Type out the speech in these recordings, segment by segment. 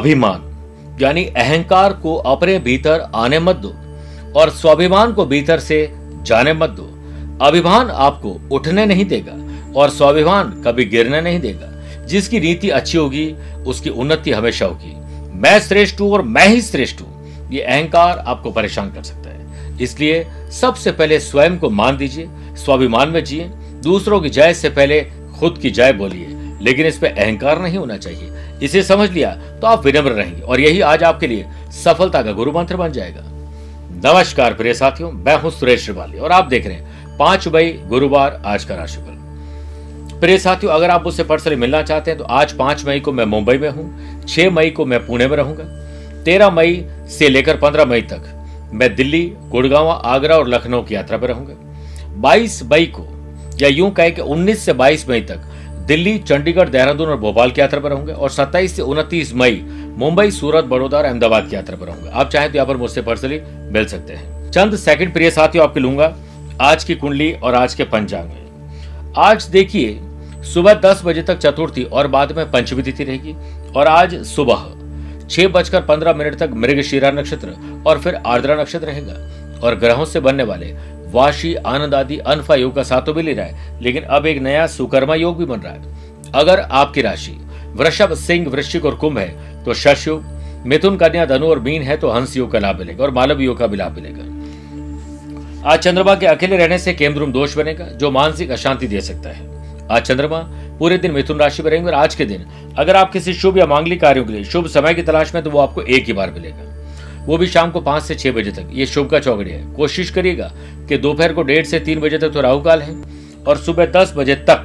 अभिमान, यानी अहंकार को अपने भीतर आने मत दो और स्वाभिमान को भीतर से जाने मत दो। अभिमान आपको उठने नहीं देगा और स्वाभिमान कभी गिरने नहीं देगा। जिसकी नीति अच्छी होगी, उसकी उन्नति हमेशा होगी। मैं श्रेष्ठ हूँ और मैं ही श्रेष्ठ हूँ। ये अहंकार आपको परेशान कर सकता है। इसलिए सबसे पहले स्वयं को मान दीजिए, स्वाभिमान में जिए। दूसरों की जय से पहले खुद की जय बोलिए। लेकिन इस पर अहंकार नहीं होना चाहिए। इसे समझ लिया तो आप विनम्र रहेंगे और यही आज आपके लिए सफलता का गुरु मंत्र बन जाएगा। नमस्कार प्रिय साथियों, मैं हूँ सुरेश श्रिवाली और आप देख रहे हैं पाँच मई गुरुवार आज का राशिफल। प्रिय साथियों, अगर आप मुझसे पर्सनली मिलना चाहते हैं तो आज पाँच मई को मैं मुंबई में हूँ, छह मई को मैं पुणे में रहूँगा, तेरह मई से लेकर पंद्रह मई तक मैं दिल्ली, गुड़गांव, आगरा और लखनऊ की यात्रा पर रहूँगा। बाईस मई को या यूँ कहे कि उन्नीस से बाईस मई तक दिल्ली, चंडीगढ़, देहरादून और भोपाल की यात्रा पर रहूँगा और 27 से उनतीस मई मुंबई, सूरत, बड़ौदा और अहमदाबाद की यात्रा पर रहूँगा आप चाहें तो यहाँ पर मुझसे पर्सनली मिल सकते हैं। चंद सेकंड प्रिय साथियों, आपके लूँगा। आज की कुंडली और आज के पंचांग। आज देखिए, सुबह दस बजे तक चतुर्थी और बाद में पंचमी तिथि रहेगी और आज सुबह छह बजकर पंद्रह मिनट तक मृग शिरा नक्षत्र और फिर आर्द्रा नक्षत्र रहेगा और ग्रहों से बनने वाले वाशी, आनंद आदि अनफा योग का साथ तो मिल ही रहा है, लेकिन अब एक नया सुकर्मा योग भी बन रहा है। अगर आपकी राशि वृषभ, सिंह, वृश्चिक और कुंभ है तो शश योग, मिथुन, कन्या, धनु और मीन है तो हंस योग का लाभ मिलेगा और मालव योग का भी लाभ मिलेगा। आज चंद्रमा के अकेले रहने से केंद्रुम दोष बनेगा, जो मानसिक अशांति दे सकता है। आज चंद्रमा पूरे दिन मिथुन राशि में रहेंगे और आज के दिन अगर आप किसी शुभ या मांगलिक कार्यों के लिए शुभ समय की तलाश में तो वो आपको एक ही बार मिलेगा। वो भी शाम को पाँच से छह बजे तक। ये शुभ का चौकड़ी है। कोशिश करिएगा कि दोपहर को डेढ़ से तीन बजे तक तो राहु काल है और सुबह दस बजे तक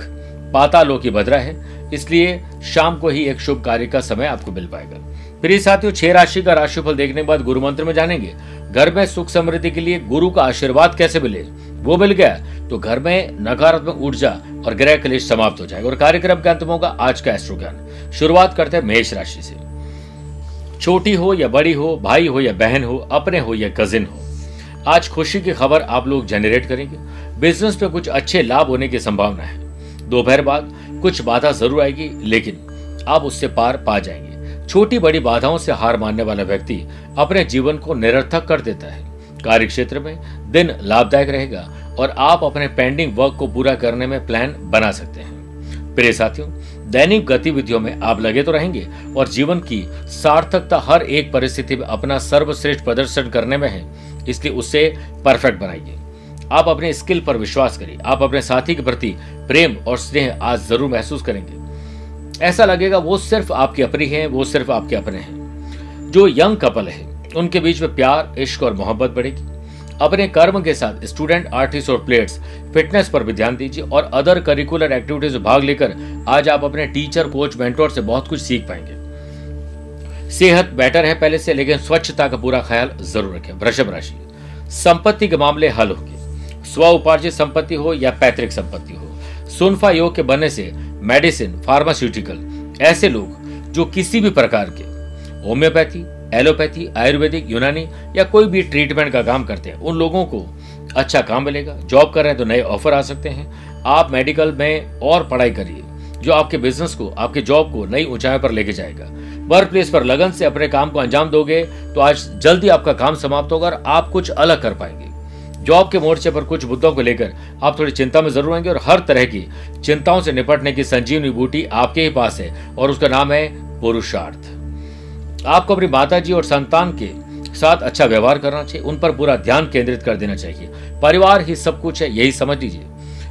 पातालों की भद्रा है। इसलिए शाम को ही एक शुभ कार्य का समय आपको मिल पाएगा। प्रिय साथियों, छह राशि का राशिफल देखने के बाद गुरु मंत्र में जानेंगे, घर में सुख समृद्धि के लिए गुरु का आशीर्वाद कैसे मिले? वो मिल गया तो घर में नकारात्मक ऊर्जा और ग्रह क्लेश समाप्त हो जाएगा और कार्यक्रम के अंत होगा आज का एस्ट्रो ज्ञान शुरुआत करते हैं मेष राशि से। छोटी हो या बड़ी हो, भाई हो या बहन हो, अपने हो या कजिन हो। आज खुशी की खबर आप लोग जनरेट करेंगे। बिज़नेस पे कुछ अच्छे लाभ होने की संभावना है। दोपहर बाद कुछ बाधा ज़रूर आएगी, लेकिन आप उससे पार पा जाएँगे। छोटी बड़ी बाधाओं से हार मानने वाला व्यक्ति अपने जीवन को निरर्थक कर देता है। कार्य क्षेत्र में दिन लाभदायक रहेगा और आप अपने पेंडिंग वर्क को पूरा करने में प्लान बना सकते हैं। प्रिय साथियों दैनिक गतिविधियों में आप लगे तो रहेंगे और जीवन की सार्थकता हर एक परिस्थिति में अपना सर्वश्रेष्ठ प्रदर्शन करने में है, इसलिए उससे परफेक्ट बनाइए। आप अपने स्किल पर विश्वास करिए। आप अपने साथी के प्रति प्रेम और स्नेह आज ज़रूर महसूस करेंगे। ऐसा लगेगा वो सिर्फ़ आपके अपनी हैं, वो सिर्फ़ आपके अपने हैं। जो यंग कपल है, उनके बीच में प्यार, इश्क और मोहब्बत बढ़ेगी। अपने कर्म के साथ स्टूडेंट आर्टिस्ट और प्लेयर्स फिटनेस पर भी ध्यान दीजिए और अदर करिकुलर एक्टिविटीज़ में भाग लेकर आज आप अपने टीचर कोच मेंटोर से बहुत कुछ सीख पाएँगे। सेहत बेटर है पहले से, लेकिन स्वच्छता का पूरा ख्याल ज़रूर रखें। वृषभ राशि। संपत्ति के मामले हल होंगे। स्व उपार्जित संपत्ति हो या पैतृक संपत्ति हो। सुनफा योग के बनने से मेडिसिन फार्मास्यूटिकल ऐसे लोग जो किसी भी प्रकार के होम्योपैथी एलोपैथी, आयुर्वेदिक, यूनानी या कोई भी ट्रीटमेंट का काम करते हैं, उन लोगों को अच्छा काम मिलेगा। जॉब कर रहे हैं तो नए ऑफ़र आ सकते हैं। आप मेडिकल में और पढ़ाई करिए, जो आपके बिज़नेस को, आपके जॉब को नई ऊंचाई पर लेके जाएगा। वर्क प्लेस पर लगन से अपने काम को अंजाम दोगे तो आज जल्दी आपका काम समाप्त होगा और आप कुछ अलग कर पाएँगे। जॉब के मोर्चे पर कुछ मुद्दों को लेकर आप थोड़ी चिंता में ज़रूर आएँगे और हर तरह की चिंताओं से निपटने की संजीवनी बूटी आपके ही पास है और उसका नाम है पुरुषार्थ। आपको अपनी माता जी और संतान के साथ अच्छा व्यवहार करना चाहिए, उन पर पूरा ध्यान केंद्रित कर देना चाहिए। परिवार ही सब कुछ है, यही समझ लीजिए।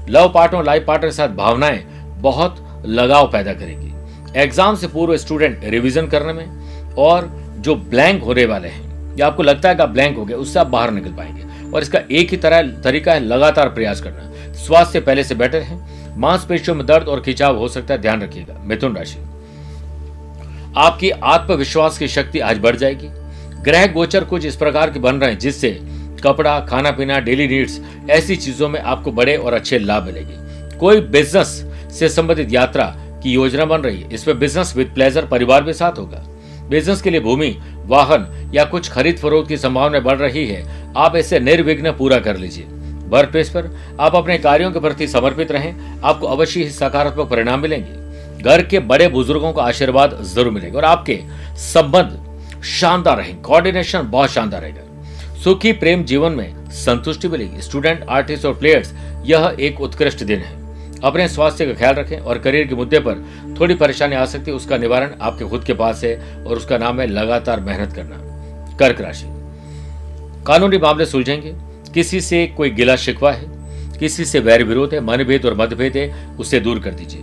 लव पार्टनर और लाइफ पार्टनर के साथ भावनाएँ बहुत लगाव पैदा करेगी। एग्ज़ाम से पूर्व स्टूडेंट रिविजन करने में और जो ब्लैंक होने वाले हैं, या आपको लगता है कि आप ब्लैंक हो गए, उससे आप बाहर निकल पाएँगे। और इसका एक ही तरह, तरीका है लगातार प्रयास करना। स्वास्थ्य पहले से बेटर है। मांसपेशियों में दर्द और खिंचाव हो सकता है, ध्यान रखिएगा। मिथुन राशि। आपकी आत्मविश्वास की शक्ति आज बढ़ जाएगी। ग्रह गोचर कुछ इस प्रकार के बन रहे हैं, जिससे कपड़ा खाना पीना डेली नीड्स ऐसी चीज़ों में आपको बड़े और अच्छे लाभ मिलेंगे। कोई बिज़नेस से संबंधित यात्रा की योजना बन रही है इसमें बिज़नेस विद प्लेजर परिवार भी साथ होगा। बिज़नेस के लिए भूमि, वाहन या कुछ खरीद फरोख्त की संभावना बढ़ रही है, आप इसे निर्विघ्न पूरा कर लीजिए। वर्क प्लेस पर आप अपने कार्यों के प्रति समर्पित रहें, आपको अवश्य ही सकारात्मक परिणाम मिलेंगे। घर के बड़े बुज़ुर्गों का आशीर्वाद ज़रूर मिलेगा और आपके संबंध शानदार रहेंगे। कोऑर्डिनेशन बहुत शानदार रहेगा। सुखी प्रेम जीवन में संतुष्टि मिलेगी। स्टूडेंट आर्टिस्ट और प्लेयर्स यह एक उत्कृष्ट दिन है। अपने स्वास्थ्य का ख्याल रखें और करियर के मुद्दे पर थोड़ी परेशानी आ सकती है। उसका निवारण आपके खुद के पास है और उसका नाम है लगातार मेहनत करना। कर्क राशि। कानूनी मामले सुलझेंगे। किसी से कोई गिला शिकवा है, किसी से वैर विरोध है, मनभेद और मतभेद है, उसे दूर कर दीजिए।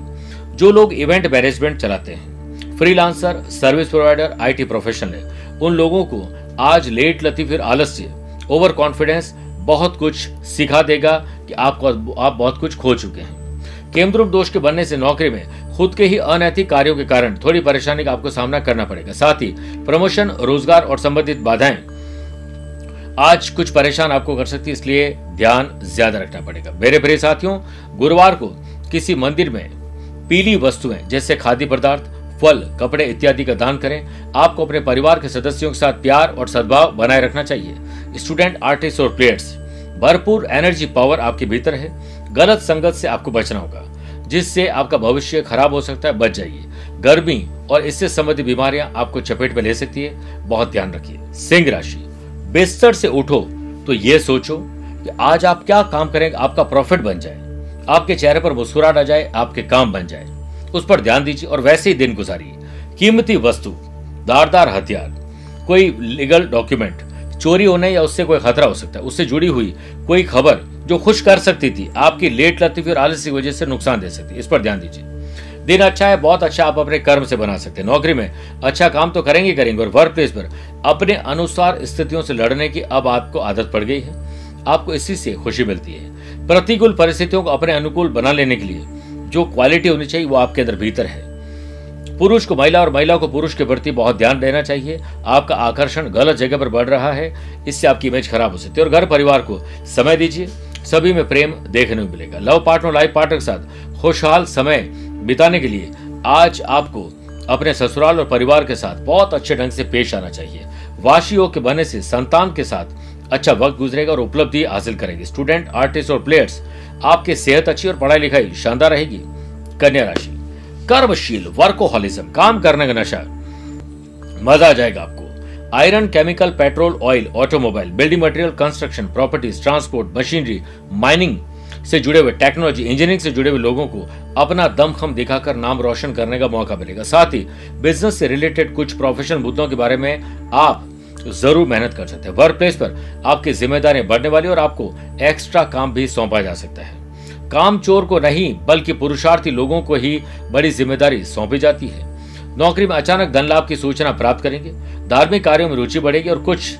जो लोग इवेंट मैनेजमेंट चलाते हैं freelancer service provider IT professional उन लोगों को आज लेट लती फिर आलस्य ओवर कॉन्फिडेंस बहुत कुछ सिखा देगा कि आपको, आप बहुत कुछ खो चुके हैं। केमद्रुप दोष के बनने से नौकरी में खुद के ही अनैतिक कार्यों के कारण थोड़ी परेशानी का आपको सामना करना पड़ेगा। साथ ही प्रमोशन रोज़गार और संबंधित बाधाएँ, आज कुछ परेशान आपको कर सकती है, इसलिए ध्यान ज़्यादा रखना पड़ेगा। मेरे प्रिय साथियों, गुरुवार को किसी मंदिर में पीली वस्तुएँ, जैसे खाद्य पदार्थ, फल, कपड़े इत्यादि का दान करें। आपको अपने परिवार के सदस्यों के साथ प्यार और सद्भाव बनाए रखना चाहिए। स्टूडेंट आर्टिस्ट और प्लेयर्स भरपूर एनर्जी पावर आपके भीतर है। गलत संगत से आपको बचना होगा, जिससे आपका भविष्य खराब हो सकता है, बच जाइए। गर्मी और इससे संबंधित बीमारियाँ आपको चपेट में ले सकती है, बहुत ध्यान रखिए। सिंह राशि, बिस्तर से उठो तो ये सोचो कि आज आप क्या काम करेंगे, आपका प्रॉफिट बन जाए। आपके चेहरे पर मुस्कुराहट आ जाए, आपके काम बन जाए। उस पर ध्यान दीजिए और वैसे ही दिन गुजारिए। कीमती वस्तु दारदार हथियार, कोई लीगल डॉक्यूमेंट, चोरी होने या उससे कोई खतरा हो सकता है, उससे जुड़ी हुई कोई खबर जो खुश कर सकती थी, आपकी लेट लतीफी और आलस की वजह से नुकसान दे सकती है इस पर ध्यान दीजिए। दिन अच्छा है, बहुत अच्छा आप अपने कर्म से बना सकते हैं। नौकरी में अच्छा काम तो करेंगे करेंगे और वर्क प्लेस पर अपने अनुसार स्थितियों से लड़ने की अब आपको आदत पड़ गई है। आपको इसी से खुशी मिलती है। प्रतिकूल परिस्थितियों को अपने अनुकूल बना लेने के लिए जो क्वालिटी होनी चाहिए, वो आपके अंदर भीतर है। पुरुष को, महिला और महिला को पुरुष के प्रति बहुत ध्यान देना चाहिए। आपका आकर्षण गलत जगह पर बढ़ रहा है, इससे आपकी इमेज खराब हो सकती है। और घर परिवार को समय दीजिए, सभी में प्रेम देखने को मिलेगा। लव पार्टनर लाइफ पार्टनर के साथ खुशहाल समय बिताने के लिए आज आपको अपने ससुराल और परिवार के साथ बहुत अच्छे ढंग से पेश आना चाहिए। वाशियों के बनने से संतान के साथ अच्छा वक्त गुजरेगा और उपलब्धि हासिल करेंगे। स्टूडेंट, आर्टिस्ट और प्लेयर्स, आपकी सेहत अच्छी और पढ़ाई लिखाई शानदार रहेगी। कन्या राशि, कर्मशील, वर्कोहॉलिज्म, काम करने का नशा। मज़ा आ जाएगा आपको। Iron, chemical, petrol, oil, automobile, building material, construction, properties, transport, machinery, mining से जुड़े हुए टेक्नोलॉजी, इंजीनियरिंग से जुड़े हुए लोगों को अपना दमखम दिखाकर नाम रोशन करने का मौका मिलेगा। साथ ही, बिज़नेस से रिलेटेड कुछ प्रोफेशनल मुद्दों के बारे में आप ज़रूर मेहनत कर सकते हैं। वर्क प्लेस पर आपकी जिम्मेदारियाँ बढ़ने वाली और आपको एक्स्ट्रा काम भी सौंपा जा सकता है। काम चोर को नहीं, बल्कि पुरुषार्थी लोगों को ही बड़ी ज़िम्मेदारी सौंपी जाती है। नौकरी में अचानक धन लाभ की सूचना प्राप्त करेंगे, धार्मिक कार्यों में रुचि बढ़ेगी और कुछ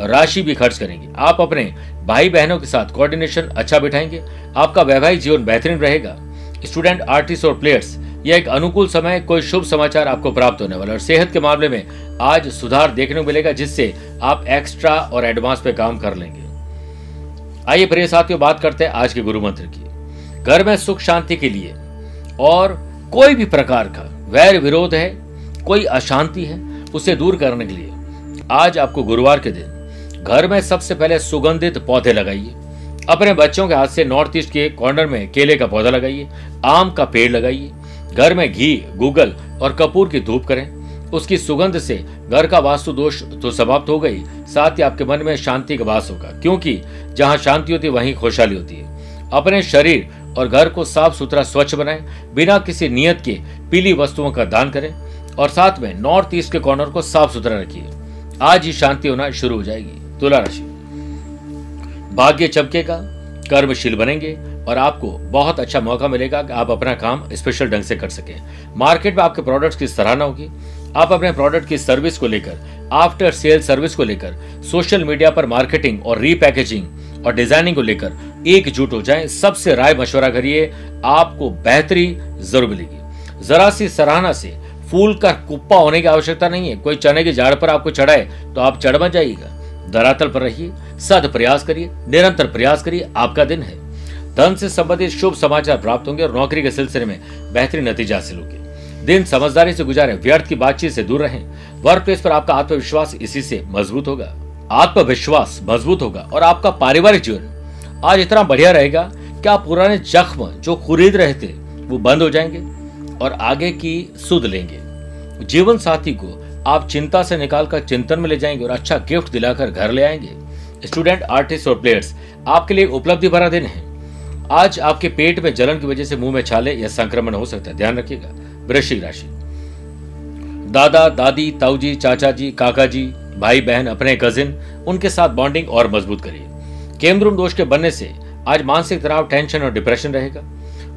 राशि भी खर्च करेंगे। आप अपने भाई बहनों के साथ कोऑर्डिनेशन अच्छा बिठाएँगे। आपका वैवाहिक जीवन बेहतरीन रहेगा। स्टूडेंट आर्टिस्ट और प्लेयर्स यह एक अनुकूल समय, कोई शुभ समाचार आपको प्राप्त होने वाला और सेहत के मामले में आज सुधार देखने को मिलेगा, जिससे आप एक्स्ट्रा और एडवांस पे काम कर लेंगे। आइए प्रिय साथियों, बात करते हैं आज के गुरु मंत्र की। घर में सुख शांति के लिए और कोई भी प्रकार का वैर विरोध है, कोई अशांति है, उसे दूर करने के लिए आज आपको गुरुवार के दिन घर में सबसे पहले सुगंधित पौधे लगाइए। अपने बच्चों के हाथ से नॉर्थ ईस्ट के कॉर्नर में केले का पौधा लगाइए, आम का पेड़ लगाइए घर में घी, गूगल और कपूर की धूप करें। उसकी सुगंध से घर का वास्तु दोष तो समाप्त हो गई। साथ ही आपके मन में शांति का वास होगा, क्योंकि जहाँ शांति होती वहीं खुशहाली होती है। अपने शरीर और घर को साफ़ सुथरा, स्वच्छ बनाएँ। बिना किसी नियत के पीली वस्तुओं का दान करें और साथ में नॉर्थ ईस्ट के कॉर्नर को साफ़ सुथरा रखिए। आज ही शांति होना शुरू हो जाएगी। तुला राशि। भाग्य चमकेगा, कर्मशील बनेंगे और आपको बहुत अच्छा मौका मिलेगा कि आप अपना काम स्पेशल ढंग से कर सकें। मार्केट में आपके प्रोडक्ट्स की सराहना होगी। आप अपने प्रोडक्ट की सर्विस को लेकर आफ्टर सेल सर्विस को लेकर सोशल मीडिया पर मार्केटिंग और रीपैकेजिंग और डिज़ाइनिंग को लेकर एकजुट हो जाएँ। सबसे राय मशवरा करिए, आपको बेहतरी ज़रूर मिलेगी। जरा सी सराहना से फूल का कुप्पा होने की आवश्यकता नहीं है। कोई चने की झाड़ पर आपको चढ़ाए तो आप चढ़ बन जाइएगा। धरातल पर रहिए, सद प्रयास करिए, निरंतर प्रयास करिए, आपका दिन है। धन से संबंधित शुभ समाचार प्राप्त होंगे और नौकरी के सिलसिले में बेहतरीन नतीजा हासिल होंगे। दिन समझदारी से गुजारे, व्यर्थ की बातचीत से दूर रहें। वर्क प्लेस पर आपका आत्मविश्वास इसी से मज़बूत होगा। आत्मविश्वास मज़बूत होगा और आपका पारिवारिक जीवन आज इतना बढ़िया रहेगा कि आप पुराने जख्म जो खुरीद रहे थे वो बंद हो जाएँगे और आगे की सुध लेंगे। जीवन साथी को आप चिंता से निकालकर चिंतन में ले जाएँगे और अच्छा गिफ्ट दिलाकर घर ले आएँगे। स्टूडेंट आर्टिस्ट और प्लेयर्स आपके लिए उपलब्धि भरा दिन है। आज आपके पेट में जलन की वजह से मुँह में छाले या संक्रमण हो सकता है। ध्यान रखिएगा। वृश्चिक राशि। दादा, दादी, ताऊजी चाचा जी काका जी भाई बहन अपने कजिन उनके साथ बॉन्डिंग और मज़बूत करिए। केमद्रुम दोष के बनने से आज मानसिक तनाव टेंशन और डिप्रेशन रहेगा।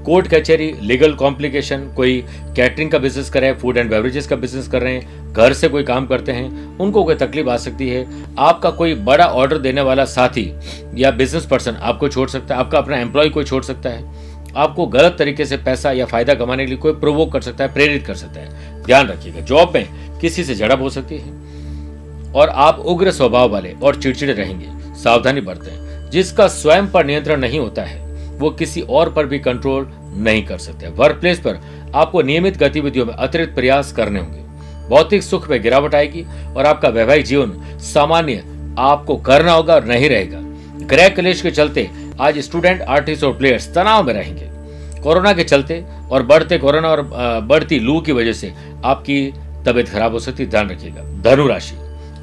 कोर्ट कचहरी लीगल कॉम्प्लिकेशन कोई कैटरिंग का बिज़नेस कर रहे हैं फ़ूड एंड बेवरेजेस का बिज़नेस कर रहे हैं, घर से कोई काम करते हैं, उनको कोई तकलीफ़ आ सकती है। आपका कोई बड़ा ऑर्डर देने वाला साथी या बिज़नेस पर्सन आपको छोड़ सकता है, आपका अपना एम्प्लॉय कोई छोड़ सकता है। आपको गलत तरीके से पैसा या फ़ायदा कमाने के लिए कोई प्रोवोक कर सकता है, प्रेरित कर सकता है। ध्यान रखिएगा जॉब में किसी से झड़प हो सकती है। और आप उग्र स्वभाव वाले और चिड़चिड़े रहेंगे, सावधानी बरतें, जिसका स्वयं पर नियंत्रण नहीं होता है। वो किसी और पर भी कंट्रोल नहीं कर सकते। वर्क प्लेस पर आपको नियमित गतिविधियों में अतिरिक्त प्रयास करने होंगे। भौतिक सुख में गिरावट आएगी और आपका वैवाहिक जीवन सामान्य आपको करना होगा और नहीं रहेगा। ग्रह कलेश के चलते आज स्टूडेंट आर्टिस्ट और प्लेयर्स तनाव में रहेंगे। कोरोना के चलते और बढ़ते कोरोना और बढ़ती लू की वजह से आपकी तबीयत खराब हो सकती ध्यान रखिएगा। धनु राशि।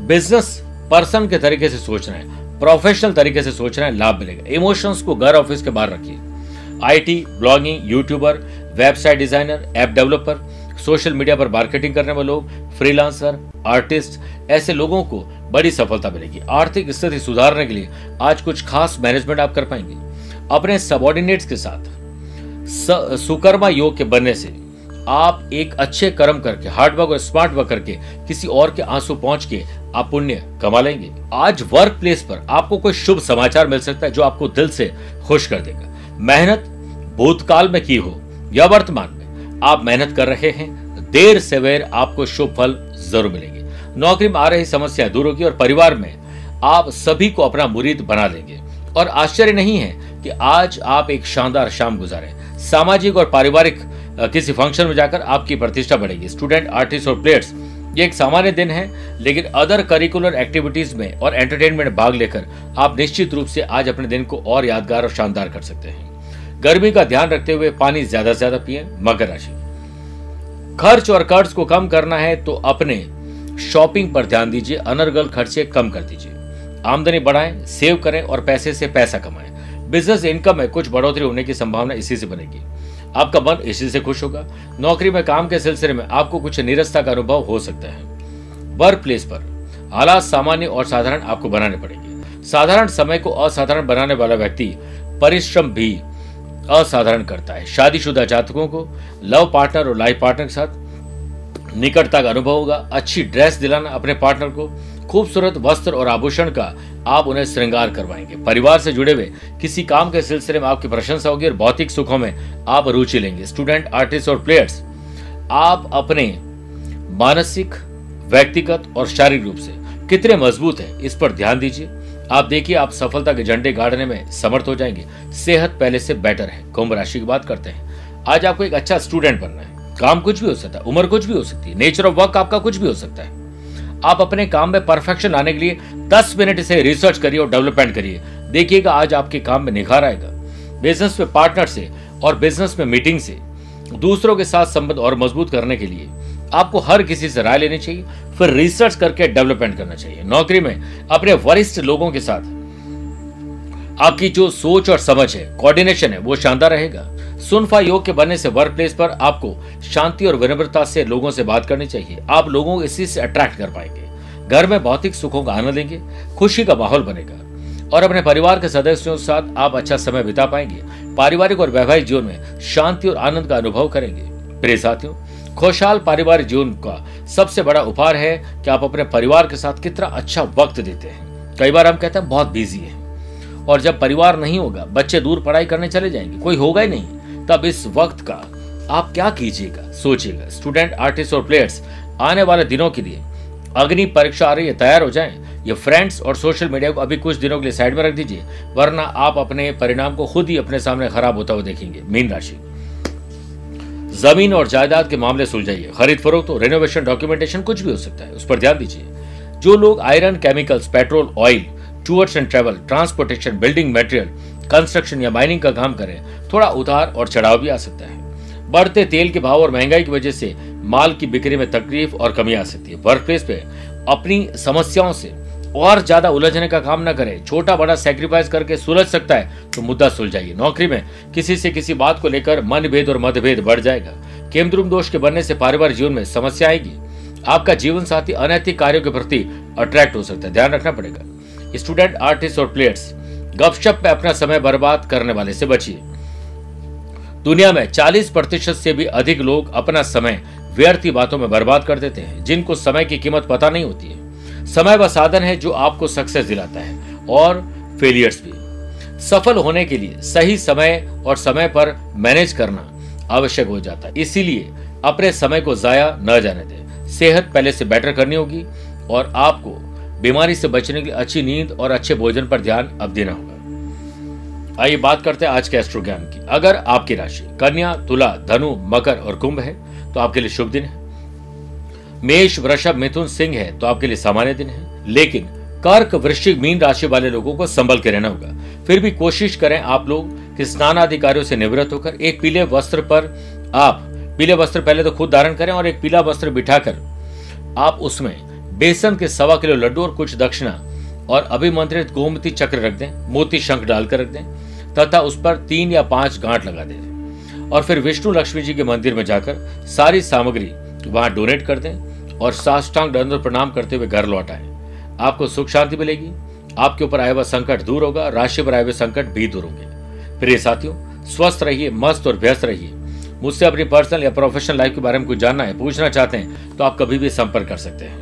बिज़नेस पर्सन के तरीके से सोचना है। प्रोफेशनल तरीके से सोचना है, लाभ मिलेगा। इमोशंस को घर ऑफ़िस के बाहर रखिए। IT blogging YouTuber website designer app developer social media पर मार्केटिंग करने वाले लोग फ्रीलांसर आर्टिस्ट ऐसे लोगों को बड़ी सफलता मिलेगी। आर्थिक स्थिति सुधारने के लिए आज कुछ खास मैनेजमेंट आप कर पाएँगे। अपने सबॉर्डिनेट्स के साथ सुकर्मा योग के बनने से आप एक अच्छे कर्म करके हार्ड वर्क और स्मार्ट वर्क करके, किसी और के आँसू पहुँच के आप पुण्य कमा लेंगे। आज वर्क प्लेस पर आपको कोई शुभ समाचार मिल सकता है जो आपको दिल से खुश कर देगा। मेहनत भूतकाल में की हो या वर्तमान में, आप मेहनत कर रहे हैं, देर से वेर आपको शुभ फल ज़रूर मिलेंगे। नौकरी में आ रही समस्या दूर होगी और परिवार में आप सभी को अपना मुरीद बना लेंगे। और आश्चर्य नहीं है कि आज आप एक शानदार शाम गुजारे। सामाजिक और पारिवारिक किसी फ़ंक्शन में जाकर आपकी प्रतिष्ठा बढ़ेगी। स्टूडेंट आर्टिस्ट और प्लेयर्स ये एक सामान्य दिन है, लेकिन अदर करिकुलर एक्टिविटीज़ में और एंटरटेनमेंट भाग लेकर आप निश्चित रूप से आज अपने दिन को और यादगार और शानदार कर सकते हैं। गर्मी का ध्यान रखते हुए पानी ज़्यादा से ज़्यादा पिए, मकर राशि। खर्च और कर्ज को कम करना है तो अपने शॉपिंग पर ध्यान दीजिए, अनर्गल खर्चे कम कर दीजिए। आमदनी बढ़ाएँ सेव करें और पैसे से पैसा कमाएँ। बिज़नेस इनकम में कुछ बढ़ोतरी होने की संभावना इसी से बनेगी। आपका मन इसी से खुश होगा। नौकरी में काम के सिलसिले में आपको कुछ निरस्ता का अनुभव हो सकता है। वर्क प्लेस पर हालात सामान्य और साधारण आपको बनाने पड़ेंगे। साधारण समय को असाधारण बनाने वाला व्यक्ति परिश्रम भी असाधारण करता है। शादीशुदा जातकों को लव पार्टनर और लाइफ पार्टनर के साथ निकटता का अनुभव होगा। अच्छी ड्रेस दिलाना अपने पार्टनर को खूबसूरत वस्त्र और आभूषण का आप उन्हें श्रृंगार करवाएँगे। परिवार से जुड़े हुए किसी काम के सिलसिले में आपकी प्रशंसा होगी और भौतिक सुखों में आप रुचि लेंगे। स्टूडेंट आर्टिस्ट और प्लेयर्स आप अपने मानसिक, व्यक्तिगत और शारीरिक रूप से कितने मज़बूत है, इस पर ध्यान दीजिए। आप देखिए, आप सफलता के झंडे गाड़ने में समर्थ हो जाएँगे। सेहत पहले से बेटर है। कुंभ राशि की बात करते हैं। आज आपको एक अच्छा स्टूडेंट बनना है। काम कुछ भी हो सकता है, उम्र कुछ भी हो सकती है नेचर ऑफ़ वर्क आपका कुछ भी हो सकता है। आप अपने काम में परफेक्शन आने के लिए 10 मिनट से रिसर्च करिए और डेवलपमेंट करिए। देखिएगा, आज आपके काम में निखार आएगा। बिज़नेस में पार्टनर से और बिज़नेस में मीटिंग से। दूसरों के साथ संबंध और मज़बूत करने के लिए आपको हर किसी से राय लेनी चाहिए, फिर रिसर्च करके डेवलपमेंट करना चाहिए। नौकरी में अपने वरिष्ठ लोगों के साथ आपकी जो सोच और समझ है कोऑर्डिनेशन है, वो शानदार रहेगा। सुनफा योग के बनने से वर्क प्लेस पर आपको शांति और विनम्रता से लोगों से बात करनी चाहिए। आप लोगों को इसी से अट्रैक्ट कर पाएँगे। घर में भौतिक सुखों का आनंद लेंगे, खुशी का माहौल बनेगा। और अपने परिवार के सदस्यों के साथ आप अच्छा समय बिता पाएँगे। पारिवारिक और वैवाहिक जीवन में शांति और आनंद का अनुभव करेंगे। प्रिय साथियों, खुशहाल पारिवारिक जीवन का सबसे बड़ा उपहार है कि आप अपने परिवार के साथ कितना अच्छा वक्त देते हैं। कई बार हम कहते हैं बहुत बिज़ी है। और जब परिवार नहीं होगा, बच्चे दूर पढ़ाई करने चले जाएँगे, कोई होगा ही नहीं। तब इस वक्त का आप क्या कीजिएगा? सोचिएगा। स्टूडेंट आर्टिस्ट और प्लेयर्स आने वाले दिनों के लिए अग्नि परीक्षा आ रही है, तैयार हो जाएँ। ये फ्रेंड्स और सोशल मीडिया को अभी कुछ दिनों के लिए साइड में रख दीजिए, वरना आप अपने परिणाम को खुद ही अपने सामने खराब होता हुआ देखेंगे। मीन राशि। ज़मीन और जायदाद के मामले सुलझाइए। खरीद फरोख्त तो रेनोवेशन डॉक्यूमेंटेशन कुछ भी हो सकता है। उस पर ध्यान दीजिए। जो लोग iron chemicals petrol oil tours and travel transportation building material construction या माइनिंग का काम करें, थोड़ा उतार और चढ़ाव भी आ सकता है। बढ़ते तेल के भाव और महँगाई की वजह से माल की बिक्री में तकलीफ़ और कमी आ सकती है। वर्क प्लेस पे अपनी समस्याओं से और ज़्यादा उलझने का काम न करें। छोटा बड़ा सेक्रीफाइस करके सुलझ सकता है तो मुद्दा सुलझाइए। नौकरी में किसी से किसी बात को लेकर मनभेद और मतभेद बढ़ जाएगा। केमद्रुम दोष के बनने से पारिवारिक जीवन में समस्या आएगी। आपका जीवन साथी अनैतिक कार्यों के प्रति अट्रैक्ट हो सकता है। ध्यान रखना पड़ेगा। स्टूडेंट आर्टिस्ट और प्लेयर्स गपशप में अपना समय बर्बाद करने वाले से बचिए। दुनिया में 40 प्रतिशत से भी अधिक लोग अपना समय व्यर्थी बातों में बर्बाद कर देते हैं, जिनको समय की कीमत पता नहीं होती है। समय वह साधन है जो आपको सक्सेस दिलाता है, और फेलियर्स भी। सफल होने के लिए सही समय और समय पर मैनेज करना आवश्यक हो जाता है। इसीलिए अपने समय को जाया न जाने दें। सेहत पहले से बेटर करनी होगी, और आपको बीमारी से बचने के लिए अच्छी नींद और अच्छे भोजन पर ध्यान अब देना होगा। आइए बात करते हैं आज के एस्ट्रो ज्ञान की। अगर आपकी राशि कन्या, तुला, धनु, मकर और कुंभ है तो आपके लिए शुभ दिन है। मेष, वृषभ, मिथुन, सिंह है तो आपके लिए सामान्य दिन है। लेकिन कर्क, वृश्चिक, मीन राशि वाले लोगों को संभल के रहना होगा। फिर भी कोशिश करें आप लोग कि स्नान अधिकारियों से निवृत्त होकर एक पीले वस्त्र पर आप, पीले वस्त्र पहले तो खुद धारण करें और एक पीला वस्त्र बिठाकर आप उसमें बेसन के सवा किलो लड्डू और कुछ दक्षिणा और अभिमंत्रित गोमती चक्र रख दें, मोती शंख डालकर रख दें, तथा उस पर तीन या पाँच गांठ लगा दें। और फिर विष्णु लक्ष्मी जी के मंदिर में जाकर सारी सामग्री वहाँ डोनेट कर दें और साष्टांग दंड प्रणाम करते हुए घर लौट आए। आपको सुख शांति मिलेगी। आपके ऊपर आया हुआ संकट दूर होगा, राशि पर आए हुए संकट भी दूर होंगे। प्रिय साथियों, स्वस्थ रहिए, मस्त और व्यस्त रहिए। मुझसे अपनी पर्सनल या प्रोफेशनल लाइफ के बारे में कुछ जानना है, पूछना चाहते हैं तो आप कभी भी संपर्क कर सकते हैं।